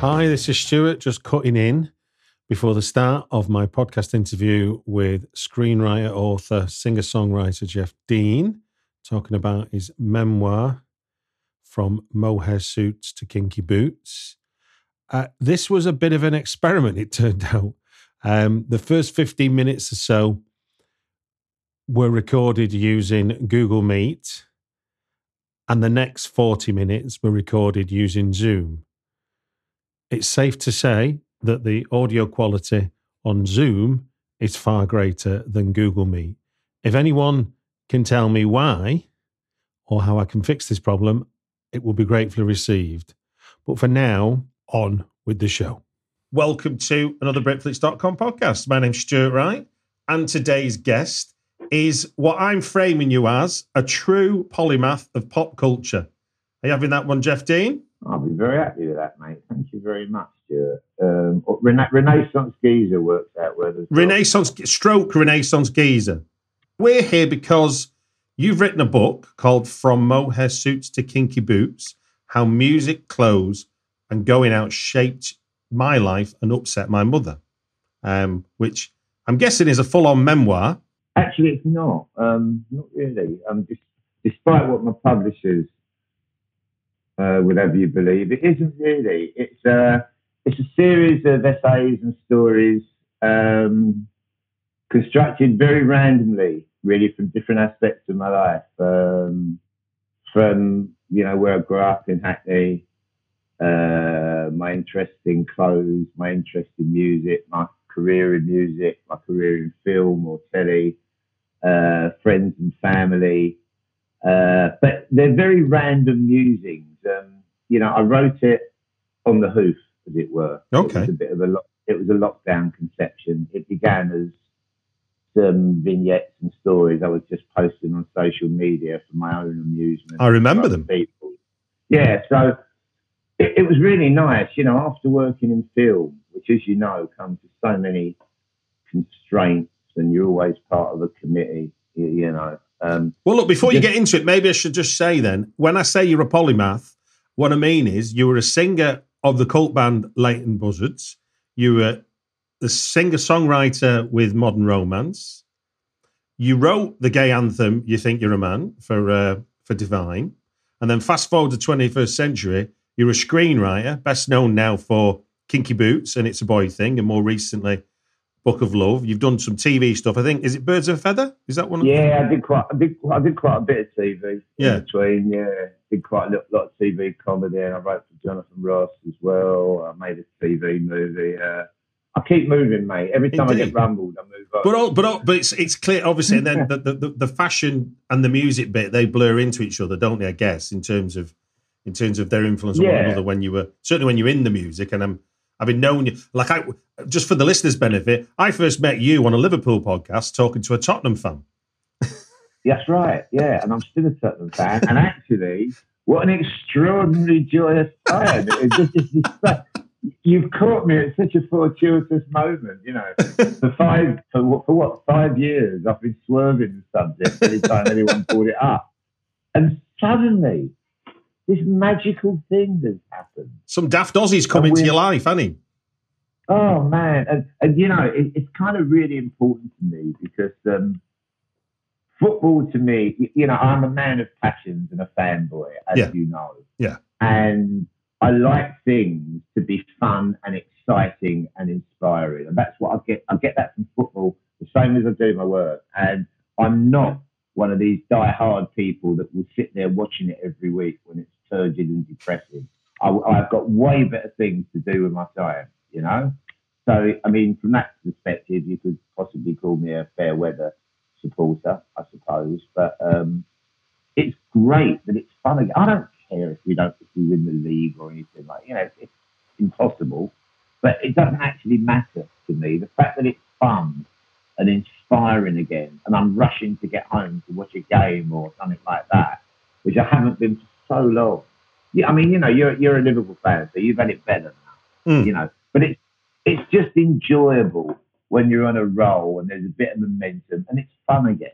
Hi, this is Stuart, just cutting in before the start of my podcast interview with screenwriter, author, singer songwriter Geoff Deane, talking about his memoir, From Mohair Suits to Kinky Boots. Uh, this was a bit of an experiment, it turned out. Um, the first 15 minutes or so were recorded using Google Meet, and the next 40 minutes were recorded using Zoom it's safe to say that the audio quality on Zoom is far greater than Google Meet. If anyone can tell me why or how I can fix this problem, it will be gratefully received. But for now, on with the show. Welcome to another Britflicks.com podcast. My name's Stuart Wright, and today's guest is what I'm framing you as a true polymath of pop culture. Are you having that one, Geoff Deane? I'll be very happy with that, mate. Thank you very much, Stuart. Um, Rena- Renaissance Geezer works out well. as well. Renaissance stroke Renaissance geezer. We're here because you've written a book called From Mohair Suits to Kinky Boots: How Music, Clothes, and Going Out Shaped My Life and Upset My Mother. Um, which I'm guessing is a full-on memoir. Actually, it's not. Um, not really. Um, dis- despite what my publishers uh, have you believe, it isn't really. It's a it's a series of essays and stories um, constructed very randomly, really from different aspects of my life. Um, from you know where I grew up in Hackney, uh, my interest in clothes, my interest in music, my career in music, my career in film or telly, uh, friends and family. Uh, but they're very random musings. Um, you know, I wrote it on the hoof, as it were. It Okay. was a bit of a lo- it was a lockdown conception. It began as some vignettes and stories I was just posting on social media for my own amusement. I remember them. People. Yeah, so it, it was really nice. You know, after working in film, which, as you know, comes with so many constraints, and you're always part of a committee. You, you know. Um, Well, look, before you get into it, maybe I should just say then, when I say you're a polymath, what I mean is you were a singer of the cult band Leighton Buzzards. You were the singer songwriter with Modern Romance. You wrote the gay anthem "You Think You're a Man" for uh, for Divine, and then fast forward to 21st century, you're a screenwriter, best known now for Kinky Boots and It's a Boy Thing, and more recently, Book of Love. You've done some TV stuff. I think is it Birds of a Feather? Is that one? of Yeah, I did quite. I did. I did quite a bit of TV. Yeah. In between, yeah, did quite a lot, lot of TV comedy, and I wrote for Jonathan Ross as well. I made a TV movie. Uh, I keep moving, mate. Every time I get rumbled, I move on. But all, but all, but it's it's clear, obviously, and then the, the, the, the fashion and the music bit they blur into each other, don't they? I guess in terms of in terms of their influence on one another when you were certainly when you're in the music, and I'm I've been known you like I just for the listeners' benefit, I first met you on a Liverpool podcast talking to a Tottenham fan. That's right. Yeah, and I'm still a Tottenham fan. And actually, what an extraordinary joyous time! Just, just, you've caught me at such a fortuitous moment. You know, for five for, what- for what five years I've been swerving the subject every time anyone brought it up, and suddenly this magical thing has happened. Some daft Aussies come into your life, Annie. Oh man, and, and you know it, it's kind of really important to me because um, football to me, you know, I'm a man of passions and a fanboy, as Yeah. you know. Yeah. And I like things to be fun and exciting and inspiring, and that's what I get. I get that from football, the same as I do my work. And I'm not one of these die-hard people that will sit there watching it every week when it's turgid and depressing. I, I've got way better things to do with my time, you know. So I mean, from that perspective, you could possibly call me a fair weather supporter, I suppose. But um, it's great that it's fun again. I don't care if we don't if we win the league or anything like you know it's, it's impossible, but it doesn't actually matter to me. The fact that it's fun and inspiring again, and I'm rushing to get home to watch a game or something like that, which I haven't been for so long. Yeah, I mean, you know, you're you're a Liverpool fan, so you've had it better now, Mm. you know. But it's it's just enjoyable when you're on a roll and there's a bit of momentum and it's fun again.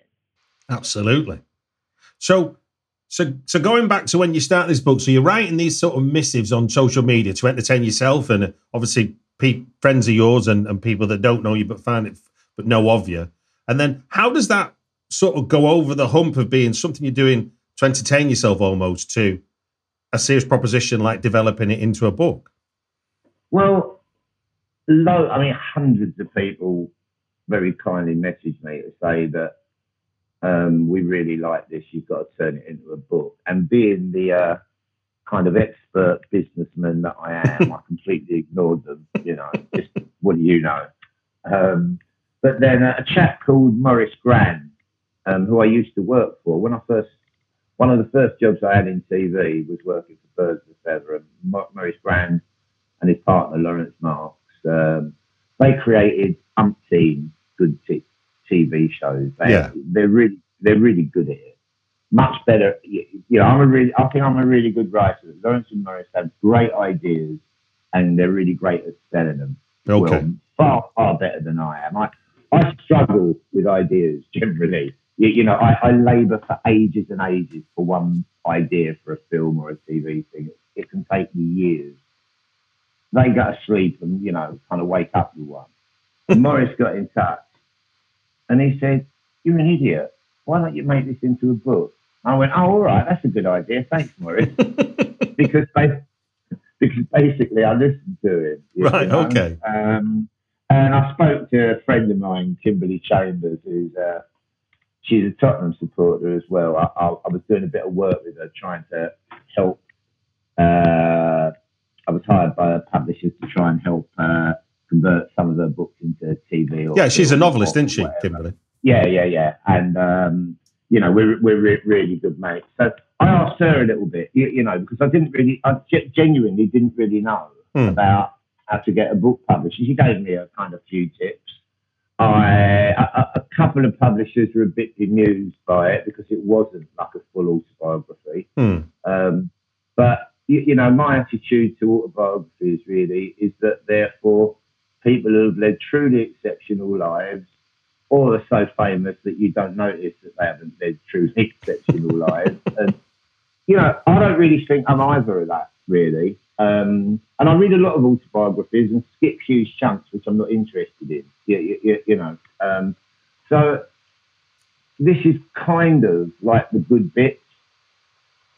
Absolutely. So, so, so going back to when you start this book, so you're writing these sort of missives on social media to entertain yourself, and uh, obviously pe- friends of yours and, and people that don't know you but find it but know of you. And then, how does that sort of go over the hump of being something you're doing to entertain yourself almost to a serious proposition like developing it into a book? Well, lo- I mean, hundreds of people very kindly messaged me to say that um, we really like this. You've got to turn it into a book. And being the uh, kind of expert businessman that I am, I completely ignored them. You know, just what do you know? Um, but then a chap called Maurice Gran, um, who I used to work for when I first. One of the first jobs I had in TV was working for Birds of Feather, and Mau- Maurice Gran and his partner Lawrence Marks. Um, they created umpteen good t- TV shows. They, Yeah. they're really they're really good at it. Much better. You you know, I'm a really I think I'm a really good writer. Lawrence and Maurice have great ideas, and they're really great at selling them. Okay. Well, far far better than I am. I I struggle with ideas generally. You, you know, I, I labour for ages and ages for one idea for a film or a TV thing. It can take me years they go to sleep and, you know, kind of wake up with one. And Maurice got in touch and he said, You're an idiot. Why don't you make this into a book? I went, Oh, all right, that's a good idea. Thanks, Maurice. because, because basically I listened to him. Right, okay. Um, and I spoke to a friend of mine, Kimberley Chambers, who's uh, she's a Tottenham supporter as well. I, I, I was doing a bit of work with her, trying to help. Uh, I was hired by the publishers to try and help uh, convert some of her books into TV. Or Yeah, she's a novelist, isn't she. Kimberley? Yeah, yeah, yeah. And, um, you know, we're, we're re- really good mates. So I asked her a little bit, you, you know, because I didn't really, I genuinely didn't really know Hmm. about how to get a book published. She gave me a kind of few tips. I, a, a- couple of publishers were a bit bemused by it because it wasn't like a full autobiography. Hmm. Um, but you, you know, my attitude to autobiographies really is that they're for people who have led truly exceptional lives, or are so famous that you don't notice that they haven't led truly exceptional lives. And you know, I don't really think I'm either of that really. Um, and I read a lot of autobiographies and skip huge chunks which I'm not interested in. You, you, you, you know, um, so this is kind of like the good bits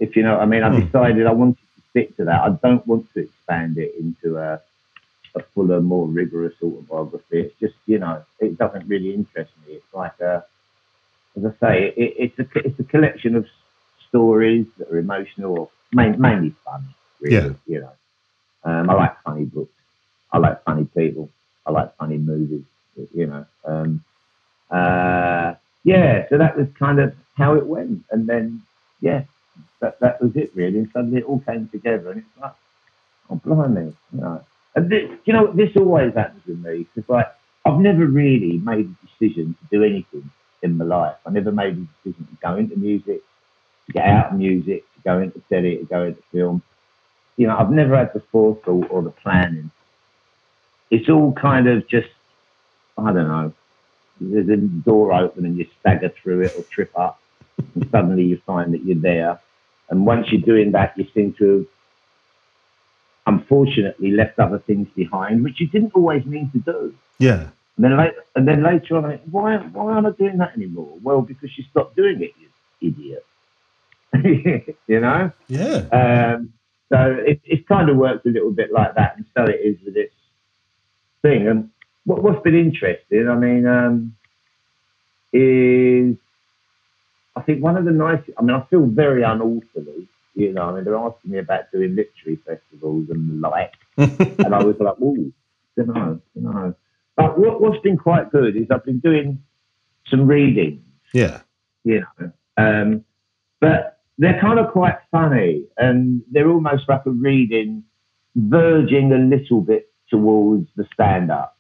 if you know what I mean. I Hmm. decided I wanted to stick to that. I don't want to expand it into a, a fuller, more rigorous autobiography. It's just, you know, it doesn't really interest me. It's like a, as I say, it, it's a it's a collection of stories that are emotional or main, mainly funny. Really, Yeah. you know. Um, I like funny books. I like funny people. I like funny movies. You know. Um, uh, yeah, so that was kind of how it went, and then yeah, that that was it really. And suddenly it all came together, and it's like, oh blimey, you know. And this, you know, this always happens with me because like I've never really made a decision to do anything in my life. I never made a decision to go into music, to get out of music, to go into telly, to go into film. You know, I've never had the forethought or the planning. It's all kind of just, I don't know. There's a door open and you stagger through it or trip up, and suddenly you find that you're there. And once you're doing that, you seem to have unfortunately left other things behind, which you didn't always mean to do. Yeah. And then, later, and then later on, why, why aren't I doing that anymore? Well, because you stopped doing it, you idiot. you know? Yeah. Um, so it, it kind of works a little bit like that, and so it is with this thing. And what, what's been interesting, I mean, um, is I think one of the nice. I mean, I feel very unauthorly You know, I mean, they're asking me about doing literary festivals and the like, and I was like, "Ooh, don't know, don't know." But what, what's been quite good is I've been doing some readings yeah. you know. Um, but they're kind of quite funny, and they're almost like a reading, verging a little bit towards the stand-up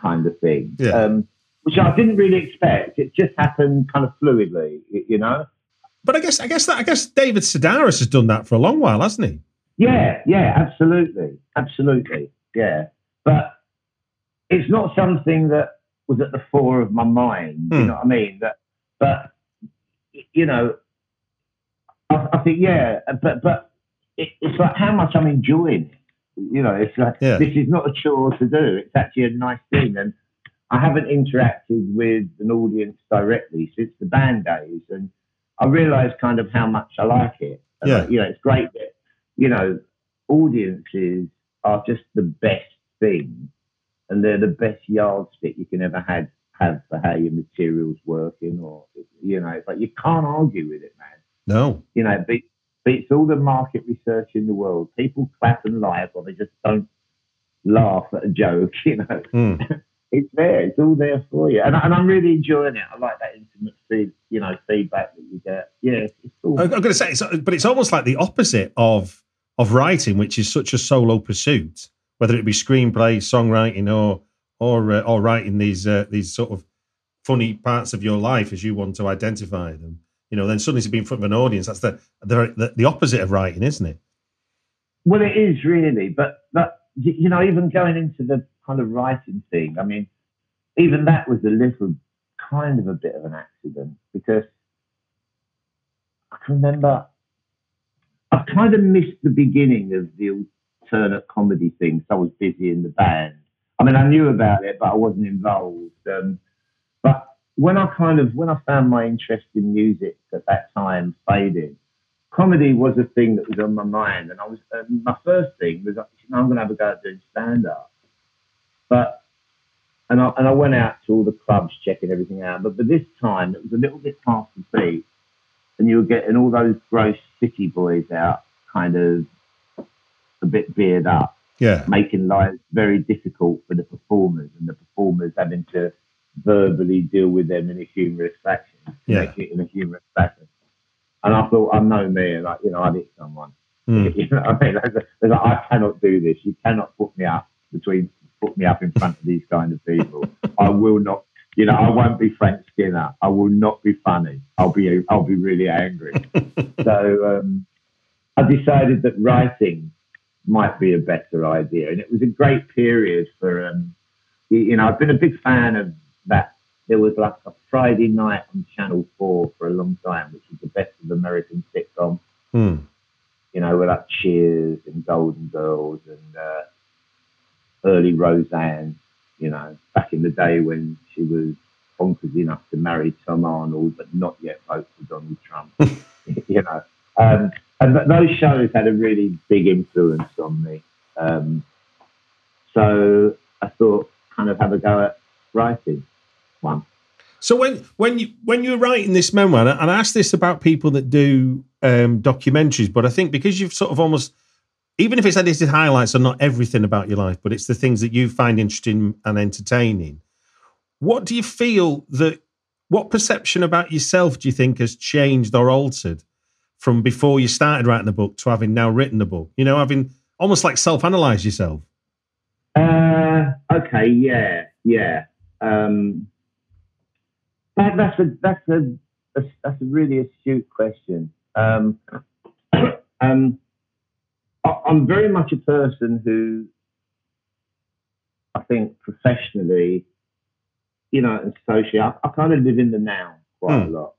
kind of thing, Yeah. um, which I didn't really expect. It just happened kind of fluidly, you know. But I guess I guess that I guess David Sedaris has done that for a long while, hasn't he? Yeah, yeah, absolutely, absolutely, yeah. But it's not something that was at the fore of my mind. You Hmm. know what I mean? That, but you know, I, I think yeah, but but it, it's like how much I'm enjoying it. You know, it's like Yeah. this is not a chore to do. It's actually a nice thing, and I haven't interacted with an audience directly since the band days, and I realised kind of how much I like it. And, Yeah. like, you know, it's great that you know audiences are just the best thing, and they're the best yardstick you can ever had have for how your material's working, or you know, it's like you can't argue with it, man No. you know, beats, beats all the market research in the world. People clap and laugh, or they just don't laugh at a joke. You know, Hmm. it's there. It's all there for you, and, and I'm really enjoying it. I like that intimate feed, you know, feedback that you get. Yeah, it's all. I'm going to say, it's, but it's almost like the opposite of of writing, which is such a solo pursuit. Whether it be screenplay, songwriting, or or uh, or writing these uh, these sort of funny parts of your life as you want to identify them, you know, then suddenly to be in front of an audience, that's the the, the, opposite of writing, isn't it? Well, it is really, but but you know, even going into the kind of writing thing, I mean, even that was a little kind of a bit of an accident because I can remember I kind of missed the beginning of the alternate comedy thing. So I was busy in the band. I mean, I knew about it, but I wasn't involved. Um, when I kind of when I found my interest in music at that time faded, comedy was a thing that was on my mind, and I was uh, my first thing was I'm going to have a go at doing stand up, but and I and I went out to all the clubs checking everything out, but but this time it was a little bit past the beat, and you were getting all those gross city boys out, kind of a bit beard up, Yeah. making life very difficult for the performers, and the performers having to verbally deal with them in a humorous fashion, Yeah. make it in a humorous fashion. And I thought, I know me, like you know, I'd hit someone. Hmm. You know what I mean? Like, like, I cannot do this. You cannot put me up between put me up in front of these kind of people. I will not. You know, I won't be Frank Skinner. I will not be funny. I'll be I'll be really angry. so um, I decided that writing might be a better idea, and it was a great period for. Um, you know, I've been a big fan of that. There was like a Friday night on Channel Four for a long time, which is the best of American sitcom Hmm. you know, with like Cheers and Golden Girls and uh, early Roseanne, you know, back in the day when she was bonkers enough to marry Tom Arnold but not yet vote for Donald Trump, you know. Um, and th- those shows had a really big influence on me. Um, so I thought, kind of have a go at writing one. So when when you when you're writing this memoir, and I- and I asked this about people that do um, documentaries, but I think because you've sort of almost, even if it's edited highlights, are not everything about your life, but it's the things that you find interesting and entertaining. What do you feel that? What perception about yourself do you think has changed or altered from before you started writing the book to having now written the book? You know, having almost like self-analyze yourself. Uh, okay, yeah, yeah. Um, that, that's a that's a that's, that's a really astute question. Um, um, I, I'm very much a person who I think professionally, you know, and socially, I, I kind of live in the now quite a Hmm. lot,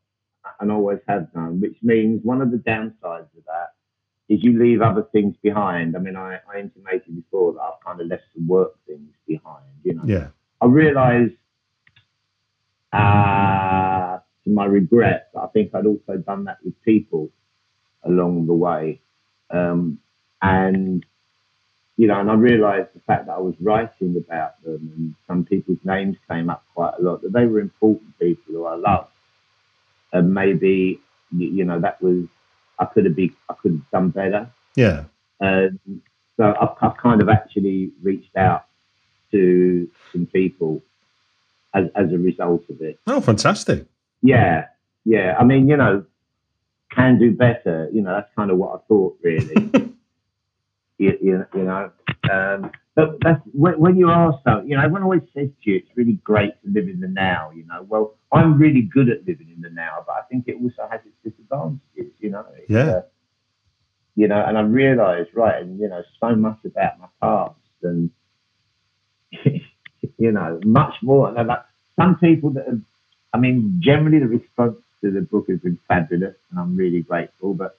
and always have done. Which means one of the downsides of that is you leave other things behind. I mean, I, I intimated before that I've kind of left some work things behind. You know, Yeah, I realise, uh, to my regret, I think I'd also done that with people along the way, um, and you know, and I realised the fact that I was writing about them, and some people's names came up quite a lot. That they were important people who I loved, and maybe you know that was I could have been, I could have done better. Yeah. Um, so I've, I've kind of actually reached out to some people as, as a result of it. Oh, fantastic. Yeah, yeah. I mean, you know, can do better. You know, that's kind of what I thought, really. you, you, you know, um, but that's when, when you ask so, you know, everyone always says to you, it's really great to live in the now. You know, well, I'm really good at living in the now, but I think it also has its disadvantages. You know, It's, Yeah. uh, you know, and I realised, right, and you know, so much about my past, and you know, much more. And like some people that have, I mean, generally the response to the book has been fabulous, and I'm really grateful. But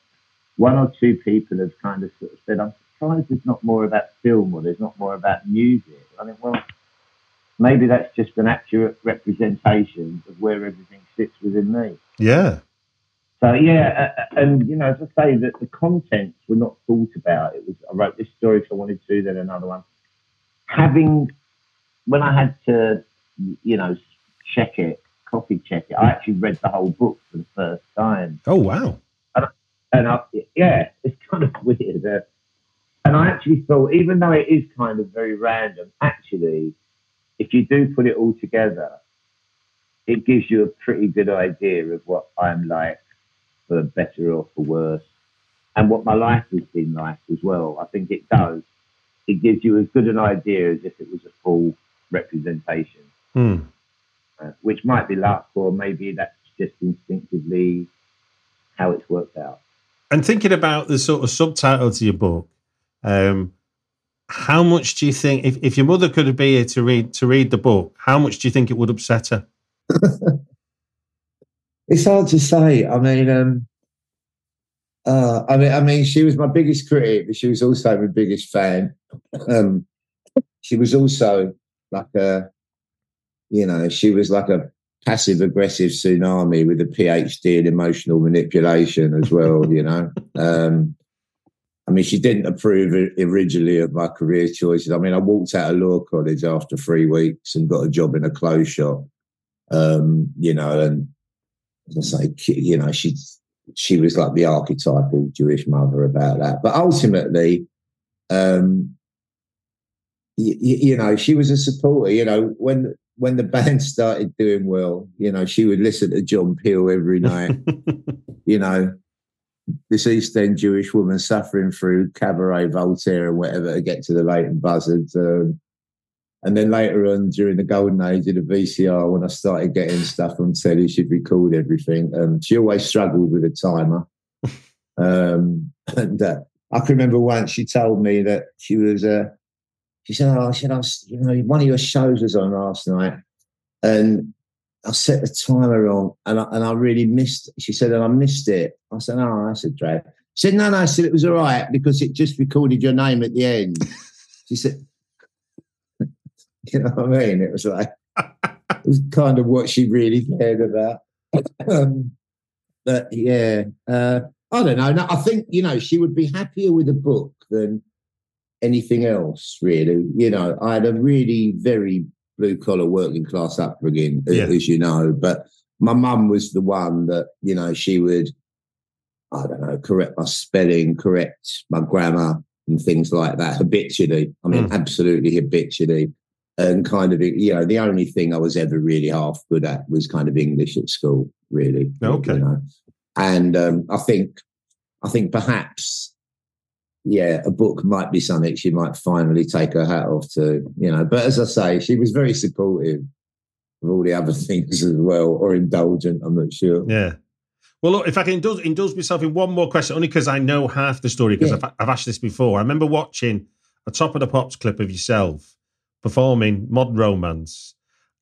one or two people have kind of sort of said, "I'm surprised there's not more about film or there's not more about music." I think, well, maybe that's just an accurate representation of where everything sits within me. Yeah. So yeah, and you know, as I say, that the contents were not thought about. It was I wrote this story because I wanted to, then another one. Having when I had to, you know, check it, copy check it, I actually read the whole book for the first time, Oh, wow. and I, yeah, it's kind of weird. Uh, and I actually thought, even though it is kind of very random, actually, if you do put it all together, it gives you a pretty good idea of what I'm like, for better or for worse, and what my life has been like as well. I think it does. It gives you as good an idea as if it was a full representation, Hmm. uh, which might be luck, or maybe that's just instinctively how it's worked out. And thinking about the sort of subtitle to your book, um, how much do you think if, if your mother could have been here to read to read the book, how much do you think it would upset her? It's hard to say. I mean, um, uh, I mean, I mean, she was my biggest critic, but she was also my biggest fan. Um, she was also like a, you know, she was like a passive aggressive tsunami with a PhD in emotional manipulation as well. You know, um, I mean, she didn't approve originally of my career choices. I mean, I walked out of law college after three weeks and got a job in a clothes shop. Um, you know, and as I say, you know, she she was like the archetypal Jewish mother about that. But ultimately, um, y- y- you know, she was a supporter. You know, when when the band started doing well, you know, she would listen to John Peel every night. you know, this East End Jewish woman suffering through Cabaret Voltaire, and whatever to get to the Leighton Buzzards. Um, and then later on, during the golden age of the VCR, when I started getting stuff on telly, she'd record everything. Um, she always struggled with a timer. Um, and uh, I can remember once she told me that she was, uh, she said, "Oh, I said, I was, you know, one of your shows was on last night, and I set the timer wrong, and I, and I really missed." She said, "And I missed it." I said, "Oh, that's a drag." She said, "No, no," I said it was all right because it just recorded your name at the end. She said, "You know what I mean?" It was like it was kind of what she really cared about. um, but yeah, uh, I don't know. No, I think you know she would be happier with a book than anything else. Really, you know, I had a really very blue collar working class upbringing, Yeah. as you know. But my mum was the one that you know she would, I don't know, correct my spelling, correct my grammar, and things like that habitually. I mean, absolutely habitually. And kind of, you know, the only thing I was ever really half good at was kind of English at school, really. Okay. You know? And um, I think, I think perhaps, yeah, a book might be something she might finally take her hat off to, you know. But as I say, she was very supportive of all the other things as well, or indulgent. I'm not sure. Yeah. Well, look, if I can indulge, indulge myself in one more question, only because I know half the story, because Yeah. I've, I've asked this before. I remember watching a Top of the Pops clip of yourself performing Modern Romance,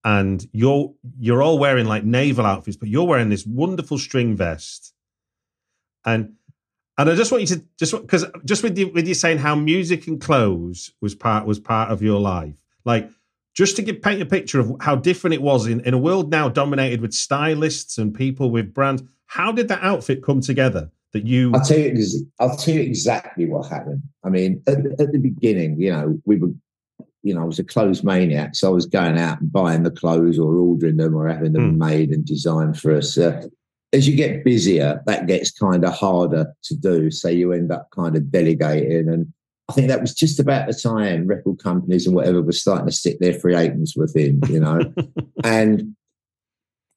and you're you're all wearing like naval outfits, but you're wearing this wonderful string vest, and and I just want you to just because just with you with you saying how music and clothes was part was part of your life, like just to give paint a picture of how different it was in, in a world now dominated with stylists and people with brands. How did that outfit come together? That you I'll tell you. I'll tell you exactly what happened. I mean, at, at the beginning, you know, we were, you know, I was a clothes maniac, so I was going out and buying the clothes or ordering them or having them Hmm. made and designed for us. Uh, as you get busier, that gets kind of harder to do. So you end up kind of delegating. And I think that was just about the time record companies and whatever were starting to stick their free agents within, you know. and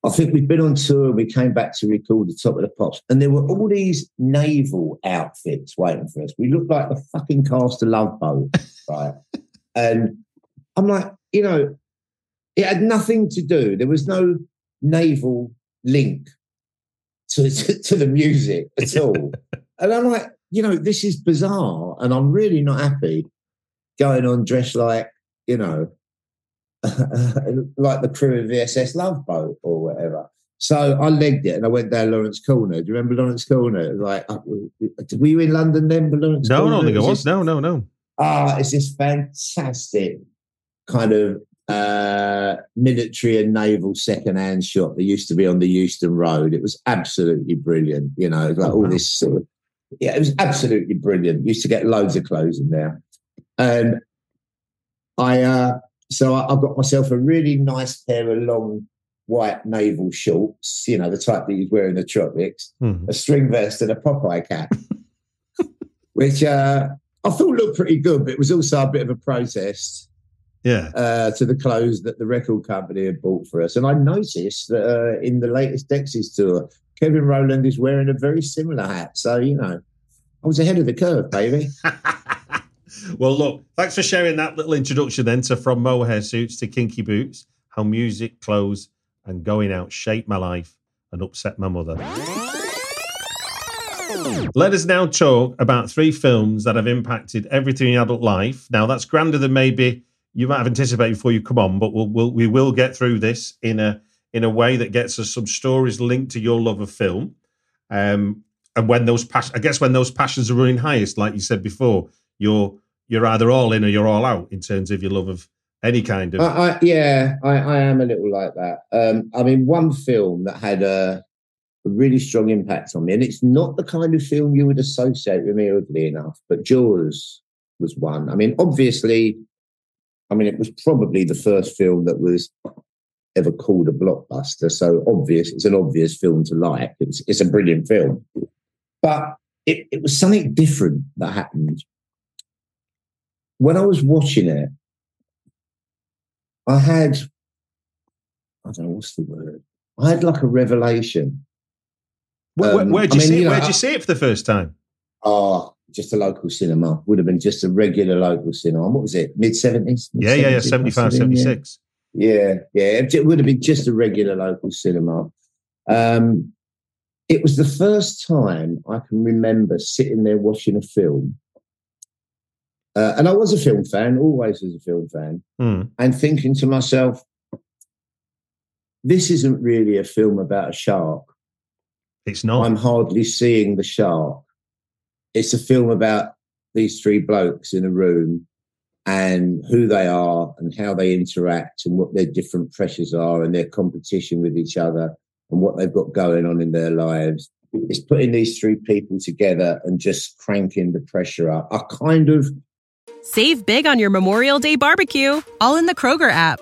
I think we'd been on tour. and We came back to record the top of the pops, and there were all these naval outfits waiting for us. We looked like the fucking cast of Love Boat, right? and I'm like, you know, it had nothing to do. There was no naval link to, to, to the music at all. and I'm like, you know, this is bizarre, and I'm really not happy going on dressed like, you know, like the crew of VSS Love Boat or whatever. So I legged it and I went down Lawrence Corner. Do you remember Lawrence Corner? Like, uh, were you in London then? For Lawrence No, I Corner? don't think It it was was. this- No, no, no. Ah, it's this fantastic kind of uh, military and naval second-hand shop that used to be on the Euston Road. It was absolutely brilliant. You know, it was like Oh, all this sort of yeah, it was absolutely brilliant. Used to get loads of clothes in there, and I uh, so I, I got myself a really nice pair of long white naval shorts. You know, the type that you'd wear in the tropics Hmm. a string vest and a Popeye cap, which uh, I thought looked pretty good, but it was also a bit of a protest Yeah. uh, to the clothes that the record company had bought for us. And I noticed that uh, in the latest Dexys tour, Kevin Rowland is wearing a very similar hat. So, you know, I was ahead of the curve, baby. well, look, thanks for sharing that little introduction then to From Mohair Suits to Kinky Boots, how music, clothes, and going out shaped my life and upset my mother. Let us now talk about three films that have impacted everything in adult life. Now, that's grander than maybe you might have anticipated before you come on, but we'll, we'll we will get through this in a in a way that gets us some stories linked to your love of film. Um, and when those I guess when those passions are running highest, like you said before, you're you're either all in or you're all out in terms of your love of any kind of. I, I, yeah, I, I am a little like that. Um, I mean, one film that had a really strong impact on me, and it's not the kind of film you would associate with me, oddly enough, but Jaws was one. I mean, obviously, I mean, it was probably the first film that was ever called a blockbuster. So obvious, it's an obvious film to like. It's, it's a brilliant film. But it, it was something different that happened. When I was watching it, I had, I don't know what's the word. I had like a revelation. where, where, um, where'd I you mean, see you it? know, Where'd you see it for the first time? Oh, just a local cinema. Would have been just a regular local cinema. What was it? Mid seventies? Yeah, yeah, yeah. 75, 76. Yeah, yeah. It would have been just a regular local cinema. Um, it was the first time I can remember sitting there watching a film. Uh, and I was a film fan, always was a film fan, Hmm. and thinking to myself, this isn't really a film about a shark. It's not. I'm hardly seeing the shark. It's a film about these three blokes in a room and who they are and how they interact and what their different pressures are and their competition with each other and what they've got going on in their lives. It's putting these three people together and just cranking the pressure up. I kind of Save big on your Memorial Day barbecue, all in the Kroger app.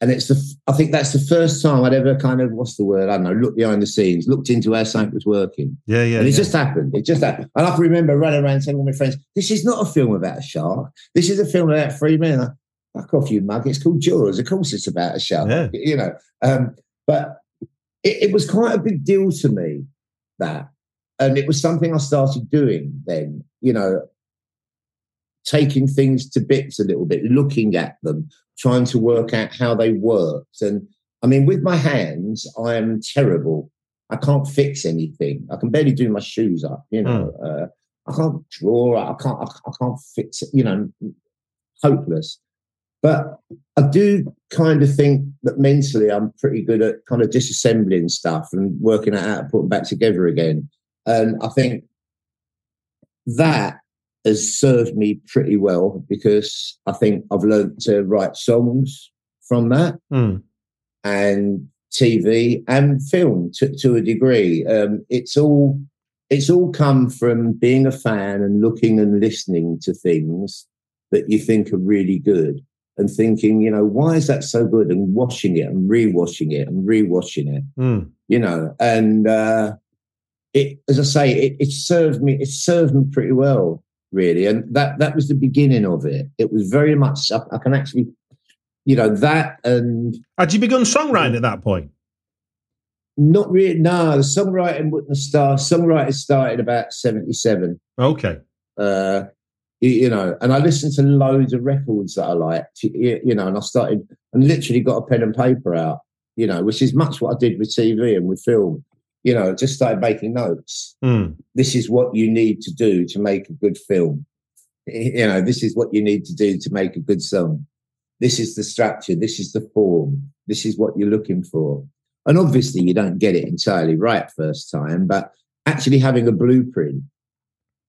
and it's the, I think that's the first time I'd ever kind of, what's the word? I don't know, looked behind the scenes, looked into how something was working. Yeah, yeah. and it yeah. just happened. It just happened. And I can remember running around telling all my friends, this is not a film about a shark. This is a film about three men. Like, Fuck off, you mug. It's called Jaws. Of course it's about a shark. Yeah. You know. Um, but it, it was quite a big deal to me, that. And it was something I started doing then, you know, taking things to bits a little bit, looking at them, trying to work out how they worked. And I mean, with my hands, I am terrible. I can't fix anything. I can barely do my shoes up. You know, uh, I can't draw. I can't. I, I can't fix it. You know, hopeless. But I do kind of think that mentally I'm pretty good at kind of disassembling stuff and working it out putting back together again. And I think that has served me pretty well because I think I've learned to write songs from that Mm. and TV and film to, to a degree. Um, it's all it's all come from being a fan and looking and listening to things that you think are really good and thinking, you know, why is that so good? And watching it and rewatching it and rewatching it, Mm. you know, and uh, it, as I say, it, it served me. It served me pretty well, really, and that that was the beginning of it. It was very much. I, I can actually, you know, that and Had you begun songwriting at that point? Not really. No, the songwriting wouldn't have started. Songwriting started about seventy-seven. Okay. Uh, you, you know, and I listened to loads of records that I liked. You, you know, and I started and literally got a pen and paper out. You know, which is much what I did with TV and with film. You know, just started making notes. Mm. This is what you need to do to make a good film. You know, this is what you need to do to make a good song. This is the structure. This is the form. This is what you're looking for. And obviously, you don't get it entirely right first time, but actually having a blueprint,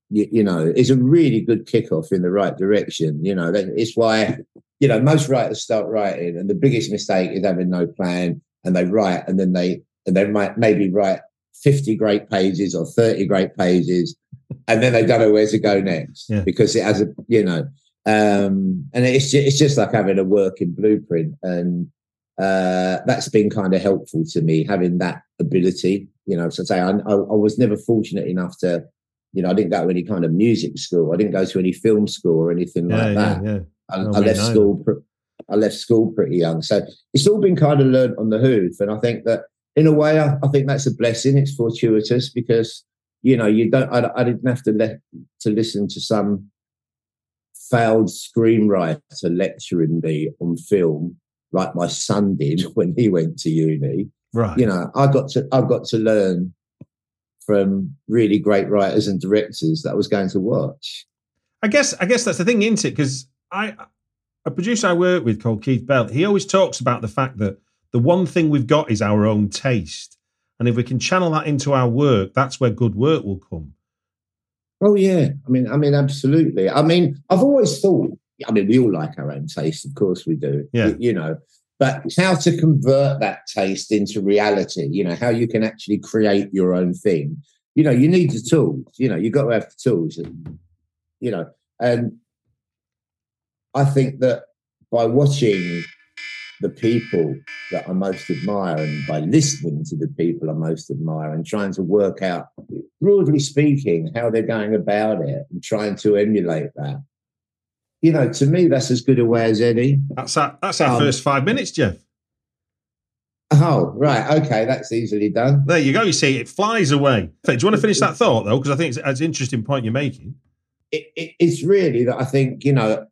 you, you know, is a really good kickoff in the right direction. You know, that, it's why, you know, most writers start writing, and the biggest mistake is having no plan, and they write, and then they and they might maybe write fifty great pages or thirty great pages, and then they don't know where to go next Yeah. because it has a, you know, um, and it's just, it's just like having a working blueprint and uh, that's been kind of helpful to me having that ability. You know, so say I, I, I was never fortunate enough to, you know, I didn't go to any kind of music school. I didn't go to any film school or anything Yeah, like that. yeah. I, I left school. Pr- I left school pretty young, so it's all been kind of learned on the hoof. And I think that, in a way, I, I think that's a blessing. It's fortuitous because you know you don't. I, I didn't have to let to listen to some failed screenwriter lecturing me on film like my son did when he went to uni. Right. You know, I got to I got to learn from really great writers and directors that I was going to watch. I guess I guess that's the thing, isn't it? Because I a producer I work with called Keith Bell, he always talks about the fact that the one thing we've got is our own taste. And if we can channel that into our work, that's where good work will come. Oh yeah, I mean, I mean, absolutely. I mean, I've always thought. I mean, we all like our own taste, of course we do. Yeah. You, you know, but how to convert that taste into reality? You know, how you can actually create your own thing. You know, you need the tools. You know, you got to have the tools. And, you know, and I think that by watching the people that I most admire and by listening to the people I most admire and trying to work out, broadly speaking, how they're going about it and trying to emulate that. You know, to me, that's as good a way as any. That's our that's our Um, first five minutes, Jeff. Oh, right. Okay. That's easily done. There you go. You see, it flies away. Do you want to finish that thought though? Because I think it's, it's an interesting point you're making. It, it, it's really that I think, you know,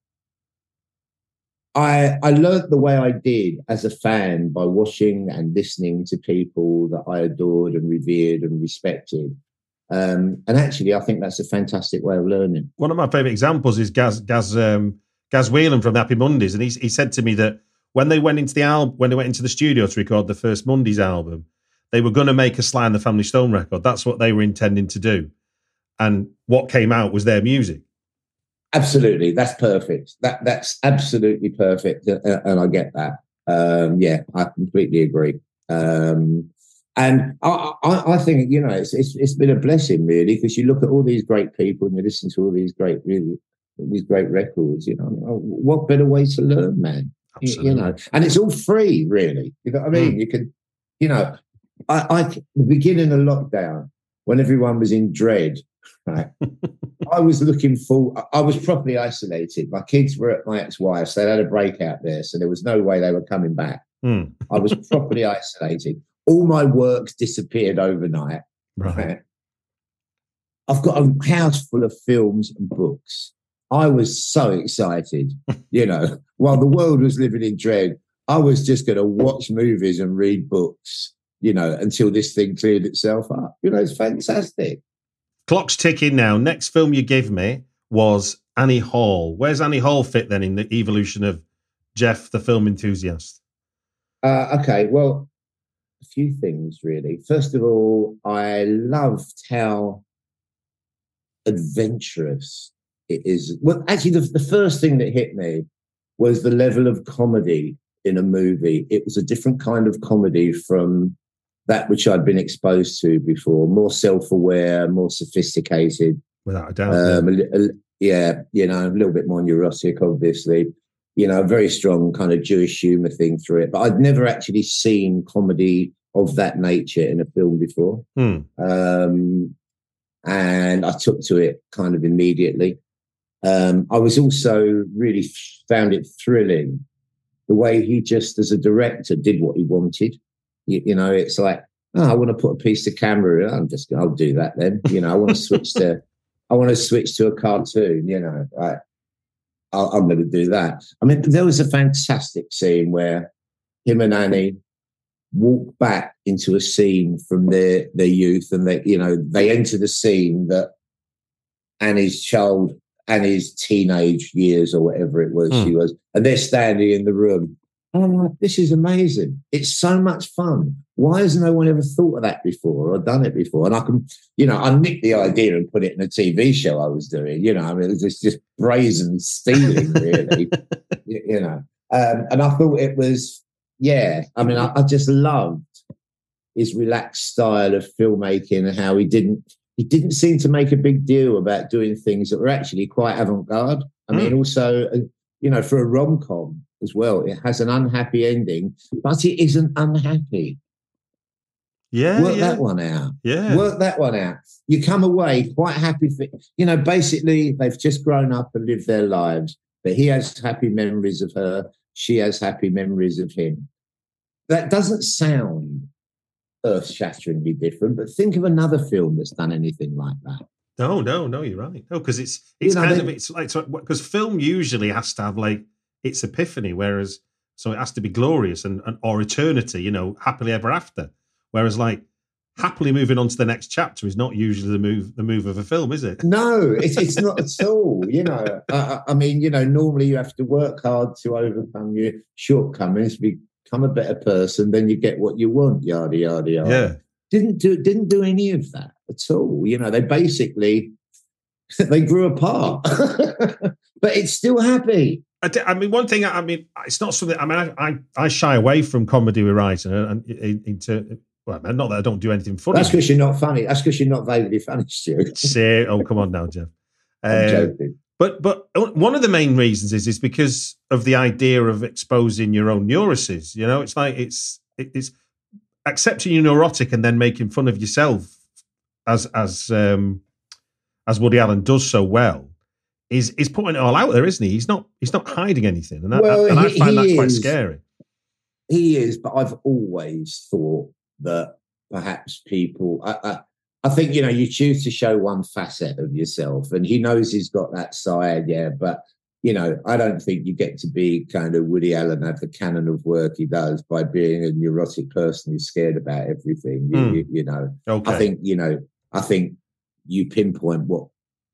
I I learned the way I did as a fan by watching and listening to people that I adored and revered and respected. Um, and actually, I think that's a fantastic way of learning. One of my favourite examples is Gaz Gaz um, Gaz Whelan from Happy Mondays, and he he said to me that when they went into the album, when they went into the studio to record the first Mondays album, they were going to make a Sly and the Family Stone record. That's what they were intending to do, and what came out was their music. Absolutely, that's perfect. That that's absolutely perfect, uh, uh, and I get that. Um, yeah, I completely agree. Um, and I, I, I think you know it's, it's it's been a blessing really because you look at all these great people and you listen to all these great really these great records. You know, what better way to learn, man? You-. You know, and it's all free, really. You know what I mean? You can, you know, I, I the beginning of lockdown when everyone was in dread, right? I was looking for. I was properly isolated. My kids were at my ex-wife's. They had a breakout there, so there was no way they were coming back. Hmm. I was properly isolated. All my works disappeared overnight. Right. Right. I've got a house full of films and books. I was so excited, you know, while the world was living in dread. I was just going to watch movies and read books, you know, until this thing cleared itself up. You know, it's fantastic. Clock's ticking now. Next film you gave me was Annie Hall. Where's Annie Hall fit then in the evolution of Geoff, the film enthusiast? Uh, okay, well, a few things really. First of all, I loved how adventurous it is. Well, actually, the, the first thing that hit me was the level of comedy in a movie. It was a different kind of comedy from that which I'd been exposed to before, more self aware, more sophisticated. Without a doubt. Um, a, a, yeah, you know, a little bit more neurotic, obviously. You know, a very strong kind of Jewish humor thing through it. But I'd never actually seen comedy of that nature in a film before. Hmm. Um, and I took to it kind of immediately. Um, I was also really found it thrilling the way he just, as a director, did what he wanted. You, you know, it's like, oh, I want to put a piece of camera. I'm just, I'll do that then. You know, I want to switch to, I want to switch to a cartoon. You know, I, I'll, I'm going to do that. I mean, there was a fantastic scene where him and Annie walk back into a scene from their their youth, and they, you know, they enter the scene that Annie's child, Annie's teenage years or whatever it was, Hmm. she was, and they're standing in the room. Like, this is amazing. It's so much fun. Why has no one ever thought of that before or done it before? And I can, you know, I nicked the idea and put it in a TV show I was doing. You know, I mean, it was just, brazen stealing, really. you, know, um, and I thought it was, yeah. I mean, I, I just loved his relaxed style of filmmaking and how he didn't he didn't seem to make a big deal about doing things that were actually quite avant-garde. I mean, also, uh, you know, for a rom-com as well, it has an unhappy ending, but it isn't unhappy. Yeah. Work yeah. that one out. Yeah. Work that one out. You come away quite happy. For, you know, basically, they've just grown up and lived their lives, but he has happy memories of her. She has happy memories of him. That doesn't sound earth shatteringly different, but think of another film that's done anything like that. No, no, no, you're right. No, because it's You it's know, kind they- of it's like because film usually has to have like its epiphany, whereas so it has to be glorious and, and or eternity, you know, happily ever after. Whereas like happily moving on to the next chapter is not usually the move the move of a film, is it? No, it's, it's not at all. You know, I, I- I mean, you know, normally you have to work hard to overcome your shortcomings, become a better person, then you get what you want. Yada yada yada. Yeah. didn't do didn't do any of that at all. You know, they basically they grew apart, but it's still happy. I, I mean, one thing. I mean, it's not something. I mean, I I, I shy away from comedy with writing and, and into well, not that I don't do anything funny. That's because you're not funny. That's because you're not vaguely funny, Stu. Say, oh, come on now, Geoff. I'm joking. But but one of the main reasons is is because of the idea of exposing your own neuroses. You know, it's like it's it- it's accepting you're neurotic and then making fun of yourself, as as um, as Woody Allen does so well. Is is putting it all out there, isn't he? He's not he's not hiding anything, and, that, Well, and I find that quite scary. He is, but I've always thought that perhaps people. I, I, I think you know you choose to show one facet of yourself, and he knows he's got that side, yeah. But you know, I don't think you get to be kind of Woody Allen at the canon of work he does by being a neurotic person who's scared about everything. You, Hmm. you, you know, Okay, I think you know. I think you pinpoint what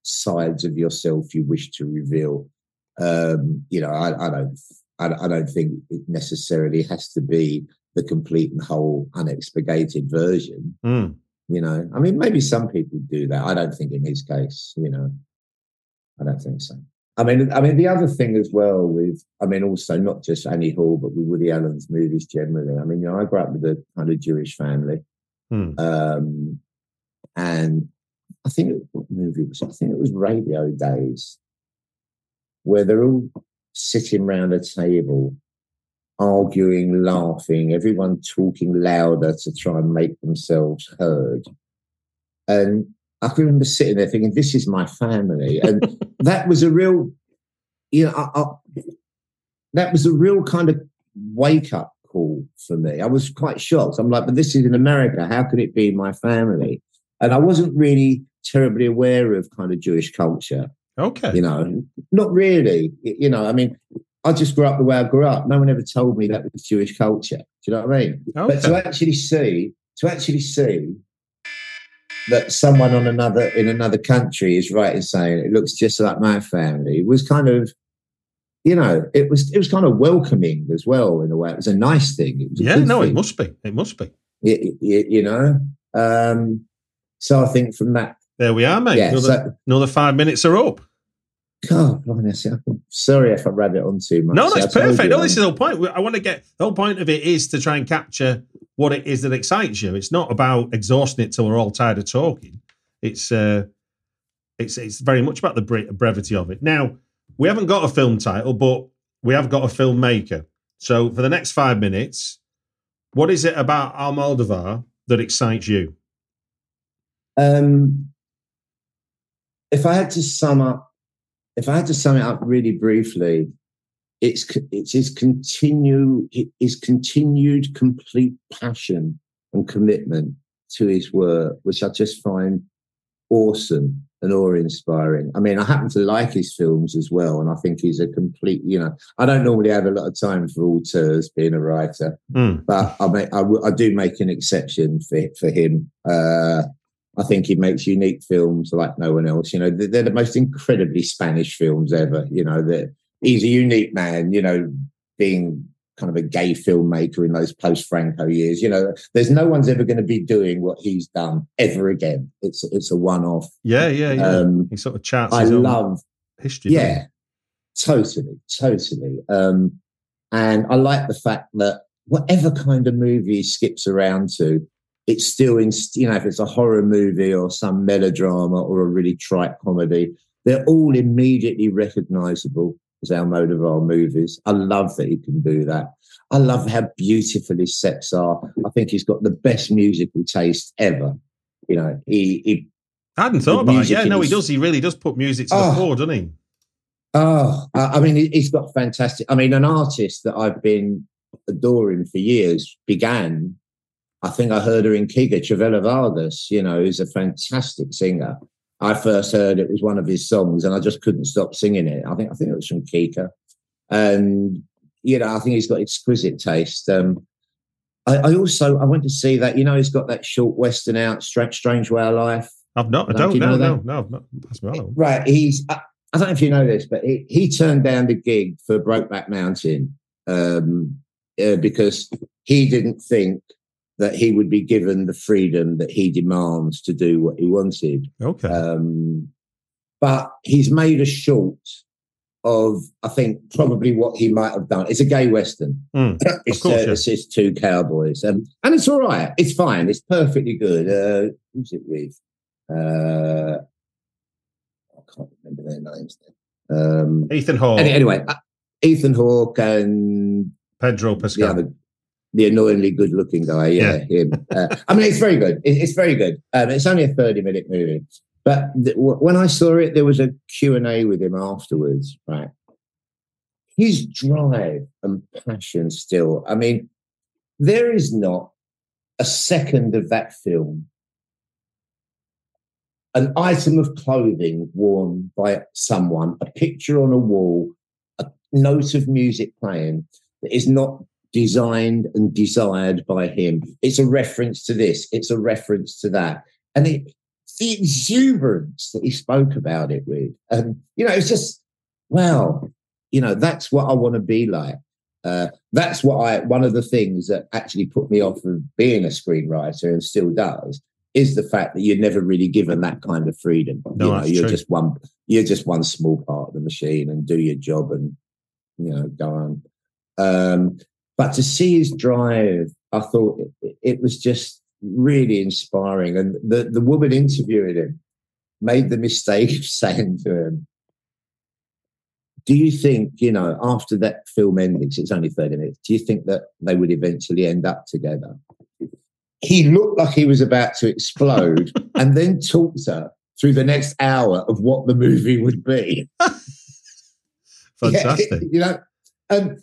sides of yourself you wish to reveal. Um, you know, I, I don't. I, I don't think it necessarily has to be the complete and whole unexpurgated version. Hmm. You know, I mean, maybe some people do that. I don't think in his case. You know, I don't think so. I mean, I mean, the other thing as well with, I mean, also not just Annie Hall, but with Woody Allen's movies generally. I mean, you know, I grew up with a kind of Jewish family. Hmm. Um, and I think it, what movie was it? I think it was Radio Days, where they're all sitting round a table, arguing, laughing, everyone talking louder to try and make themselves heard. And I can remember sitting there thinking, "This is my family," and that was a real, you know, I, I, that was a real kind of wake up call for me. I was quite shocked. I'm like, but this is in America. How can it be my family? And I wasn't really terribly aware of kind of Jewish culture, okay, you know, not really. You know, I mean, I just grew up the way I grew up. No one ever told me that was Jewish culture. Do you know what I mean? But to actually see, to actually see that someone on another in another country is right in saying it looks just like my family was kind of you know, it was it was kind of welcoming as well in a way. It was a nice thing. It was Yeah, no, it must be. It must be. you, you, you know. Um, so I think from that, There we are, mate. yeah. another, So, another five minutes are up. God, blimey, I'm sorry if I read it on too much. No, that's perfect. No, this is the whole point. I want to get the whole point of it is to try and capture what it is that excites you. It's not about exhausting it till we're all tired of talking. It's uh, it's it's very much about the bre- brevity of it. Now we haven't got a film title, but we have got a filmmaker. So for the next five minutes, what is it about Almodovar that excites you? Um, if I had to sum up, if I had to sum it up really briefly, it's it's his continue his continued complete passion and commitment to his work, which I just find awesome and awe-inspiring. I mean, I happen to like his films as well, and I think he's a complete. You know, I don't normally have a lot of time for auteurs being a writer, Hmm. but I make I, I do make an exception for for him. Uh, I think he makes unique films like no one else. You know, they're, they're the most incredibly Spanish films ever. You know, that he's a unique man. You know, being kind of a gay filmmaker in those post Franco years. You know, there's no one's ever going to be doing what he's done ever again. It's it's a one off. Yeah, yeah, yeah. Um, he sort of chats. I love history. yeah, totally, totally. Um, and I like the fact that whatever kind of movie he skips around to, it's still in, you know, if it's a horror movie or some melodrama or a really trite comedy, they're all immediately recognizable as Almodovar movies. I love that he can do that. I love how beautiful his sets are. I think he's got the best musical taste ever. You know, he, he I hadn't thought about it. Yeah, no, he does. He really does put music to Oh. the ah. floor, doesn't he? Oh, I I mean, he's got fantastic. I mean, an artist that I've been adoring for years began. I think I heard her in Kika Chavela Vargas. You know, who's a fantastic singer. I first heard it was one of his songs, and I just couldn't stop singing it. I think I think it was from Kika, and you know, I think he's got exquisite taste. Um, I, I also I went to see that. You know, he's got that short western out, Strange, Strange Way of Life. I've not. I Don't you know. No, that? no, I've. That's on. Right. He's, I, I don't know if you know this, but he, he turned down the gig for Brokeback Mountain um, uh, because he didn't think that he would be given the freedom that he demands to do what he wanted. Okay. Um, but he's made a short of, I think, probably what he might have done. It's a gay western. Mm, it's, course, uh, yeah. it's, it's two cowboys, um, and it's all right. It's fine. It's perfectly good. Uh, who's it with? Uh, I can't remember their names. Um, Ethan Hawke. any- anyway, uh, Ethan Hawke and Pedro Pascal. The annoyingly good-looking guy. Yeah, him. Uh, I mean, it's very good. It, it's very good. Um, it's only a thirty-minute movie, but th- w- when I saw it, there was a Q and A with him afterwards. Right, his drive and passion. Still, I mean, there is not a second of that film. An item of clothing worn by someone, a picture on a wall, a note of music playing that is not designed and desired by him. It's a reference to this, it's a reference to that. And it, the exuberance that he spoke about it with, and you know, it's just, wow, you know, that's what I want to be like. Uh, that's what I, one of the things that actually put me off of being a screenwriter and still does is the fact that you're never really given that kind of freedom. No, you know, you're true. just one, you're just one small part of the machine and do your job and, you know, go on. Um, but to see his drive, I thought it, it was just really inspiring. And the, the woman interviewing him made the mistake of saying to him, Do you think, you know, after that film 'cause it's only 30 minutes, do you think that they would eventually end up together? He looked like he was about to explode and then talked her through the next hour of what the movie would be. Fantastic. Yeah, you know, and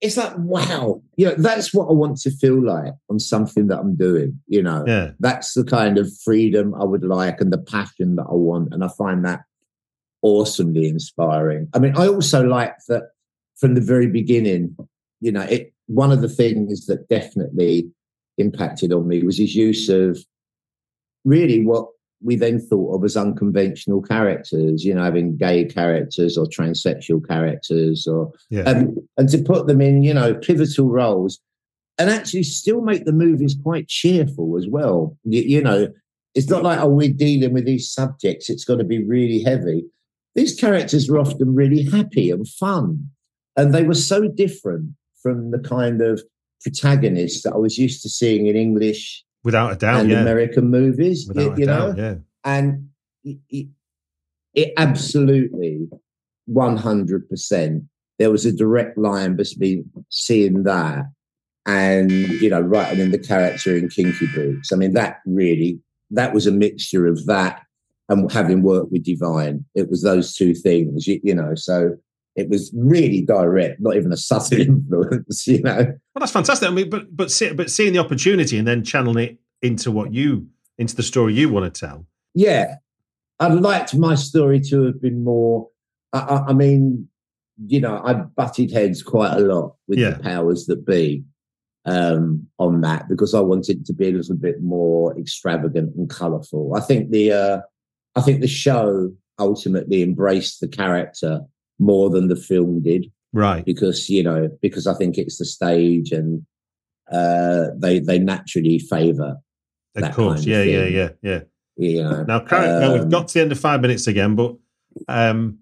it's like, wow, you know, that's what I want to feel like on something that I'm doing, you know. Yeah. That's the kind of freedom I would like and the passion that I want. And I find that awesomely inspiring. I mean, I also like that from the very beginning, you know, it one of the things that definitely impacted on me was his use of really what we then thought of as unconventional characters, you know, having gay characters or transsexual characters, or Yeah. um, and to put them in, you know, pivotal roles, and actually still make the movies quite cheerful as well. You, you know, it's not like oh, we're dealing with these subjects; it's got to be really heavy. These characters were often really happy and fun, and they were so different from the kind of protagonists that I was used to seeing in English Without a doubt, and yeah. American movies. you- Without you know, doubt, yeah. and it, it, it absolutely 100% there was a direct line between seeing that and you know writing in the character in kinky boots i mean that really that was a mixture of that and having worked with divine it was those two things you, you know so it was really direct not even a subtle influence you know Well, that's fantastic. I mean, but but see, but seeing the opportunity and then channeling it into what you into the story you want to tell. yeah, I'd liked my story to have been more. I, I, I mean, you know, I butted heads quite a lot with Yeah. the powers that be um, on that because I wanted it to be a little bit more extravagant and colourful. I think the uh, I think the show ultimately embraced the character more than the film did Right. because you know because I think it's the stage and uh, they they naturally favour Of that course. kind of Yeah, yeah, thing. yeah, yeah. you know. Now, Karen, now we've Um, got to the end of five minutes again, but um,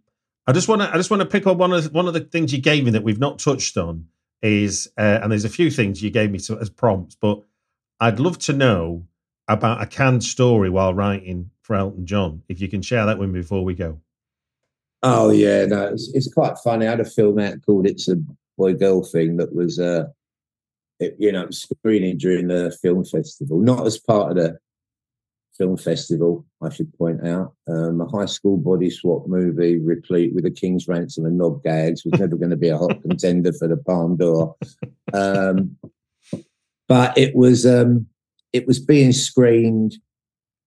I just want to I just want to pick up one of one of the things you gave me that we've not touched on is, uh, and there's a few things you gave me to, as prompts, but I'd love to know about a Cannes story while writing for Elton John. If you can share that with me before we go. Oh yeah, no, it's, it's quite funny. I had a film out called "It's a Boy Girl Thing" that was, uh, it, you know, screening during the film festival, not as part of the film festival. I should point out, um, a high school body swap movie replete with a King's Ransom and knob gags was never going to be a hot contender for the Palme d'Or. Um, but it was, um, it was being screened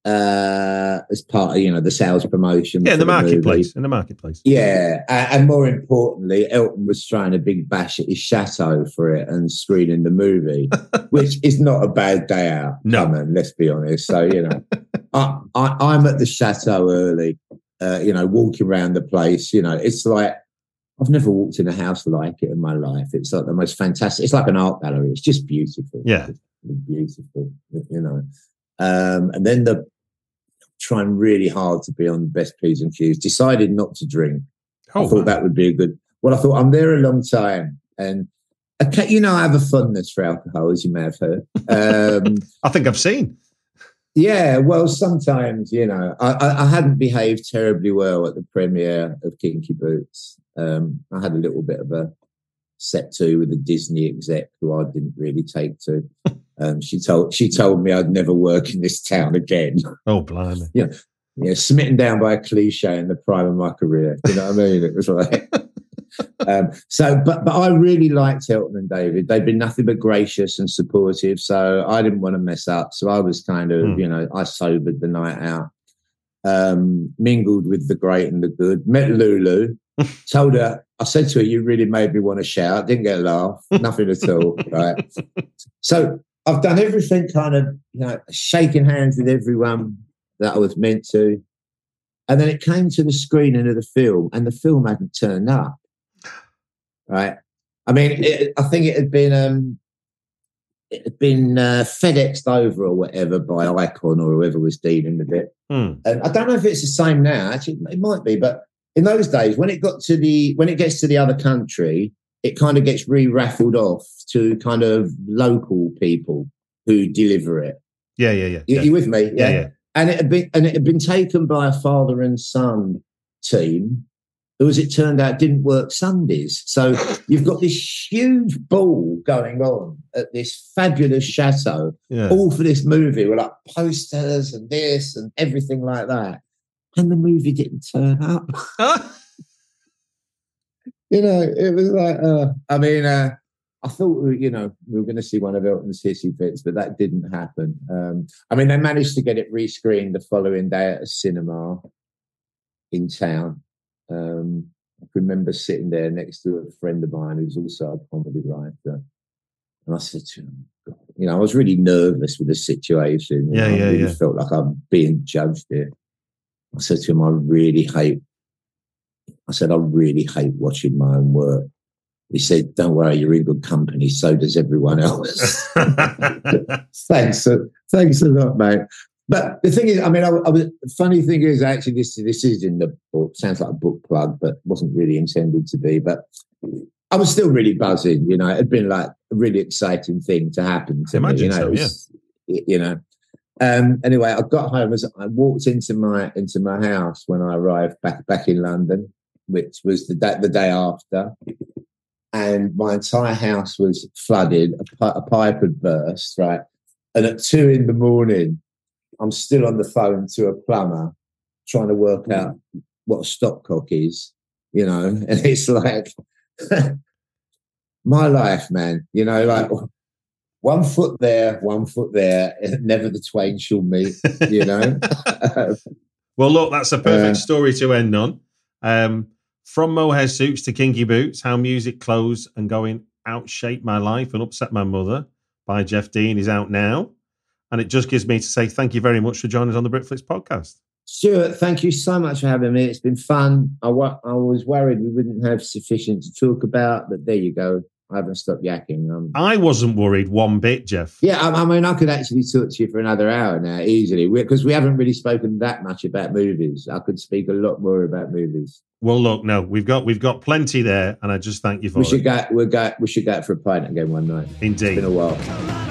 uh, as part of you know the sales promotion. Yeah, in the movie. marketplace. In the marketplace. Yeah, a- and more importantly, Elton was throwing a big bash at his chateau for it and screening the movie, which is not a bad day out. No. On, let's be honest. So you know, I, I, I'm at the chateau early. Uh, you know, walking around the place. You know, it's like I've never walked in a house like it in my life. It's like the most fantastic. It's like an art gallery. It's just beautiful. Yeah. Beautiful. You know, um, and then the trying really hard to be on the best p's and q's. Decided not to drink. I Oh, thought that would be a good. Well, I thought I'm there a long time, and I ca- you know I have a fondness for alcohol, as you may have heard. Um, I think I've seen. yeah, well, sometimes you know I, I, I hadn't behaved terribly well at the premiere of Kinky Boots. Um, I had a little bit of a set to with a Disney exec who I didn't really take to. Um, she told she told me I'd never work in this town again. Oh, blimey. yeah, yeah, smitten down by a cliche in the prime of my career. You know what I mean? It was like, um, so, but but I really liked Elton and David. They've been nothing but gracious and supportive. So I didn't want to mess up. So I was kind of, Hmm. you know, I sobered the night out, um, mingled with the great and the good. Met Lulu. Told her, I said to her, "You really made me want to shout." Didn't get a laugh, nothing at all. Right. So I've done everything kind of, you know, shaking hands with everyone that I was meant to. And then it came to the screening of the film, and the film hadn't turned up. Right. I mean, it, I think it had been um, it had been uh, FedExed over or whatever by Icon or whoever was dealing with it. Hmm. And I don't know if it's the same now. Actually, it might be, but in those days, when it got to the when it gets to the other country, it kind of gets re-raffled off to kind of local people who deliver it. Yeah, yeah, yeah. You, yeah. you with me? yeah, yeah. and it had been and it had been taken by a father and son team who as it turned out didn't work sundays so you've got this huge ball going on at this fabulous chateau yeah. all for this movie with like posters and this and everything like that and the movie didn't turn up you know it was like uh, i mean uh, I thought, you know, we were going to see one of Elton's hissy fits, but that didn't happen. Um, I mean, they managed to get it rescreened the following day at a cinema in town. Um, I remember sitting there next to a friend of mine who's also a comedy writer. And I said to him, you know, I was really nervous with the situation. Yeah, know, yeah, I really yeah. felt like I'm being judged here. I said to him, I really hate, I said, I really hate watching my own work. He said, Don't worry, you're in good company. So does everyone else. thanks, thanks a lot, mate. But the thing is, I mean, I, I was, funny thing is, actually, this this is in the book. Sounds like a book plug, but wasn't really intended to be. But I was still really buzzing. You know, it had been like a really exciting thing to happen to Imagine me. You know, so, it was- you know. Um, anyway, I got home as I walked into my into my house when I arrived back back in London, which was the day, the day after, and my entire house was flooded. A, pi- a pipe had burst, right? And at two in the morning, I'm still on the phone to a plumber trying to work out what a stopcock is, you know, and it's like my life, man, you know, like one foot there, one foot there, never the twain shall meet, you know. well, look, that's a perfect Uh, story to end on. Um, from mohair suits to kinky boots, how music, clothes, and going out shaped my life and upset my mother by Geoff Deane is out now. And it just gives me to say thank you very much for joining us on the Britflicks podcast. Stuart, thank you so much for having me. It's been fun. I, wa- I was worried we wouldn't have sufficient to talk about, but there you go. I haven't stopped yakking. Um, I wasn't worried one bit, Geoff. yeah, I, I mean, I could actually talk to you for another hour now easily because we haven't really spoken that much about movies. I could speak a lot more about movies. Well, look, no, we've got we've got plenty there, and I just thank you for We it. should go. We go. We should go out for a pint again one night. It's Indeed. been a while.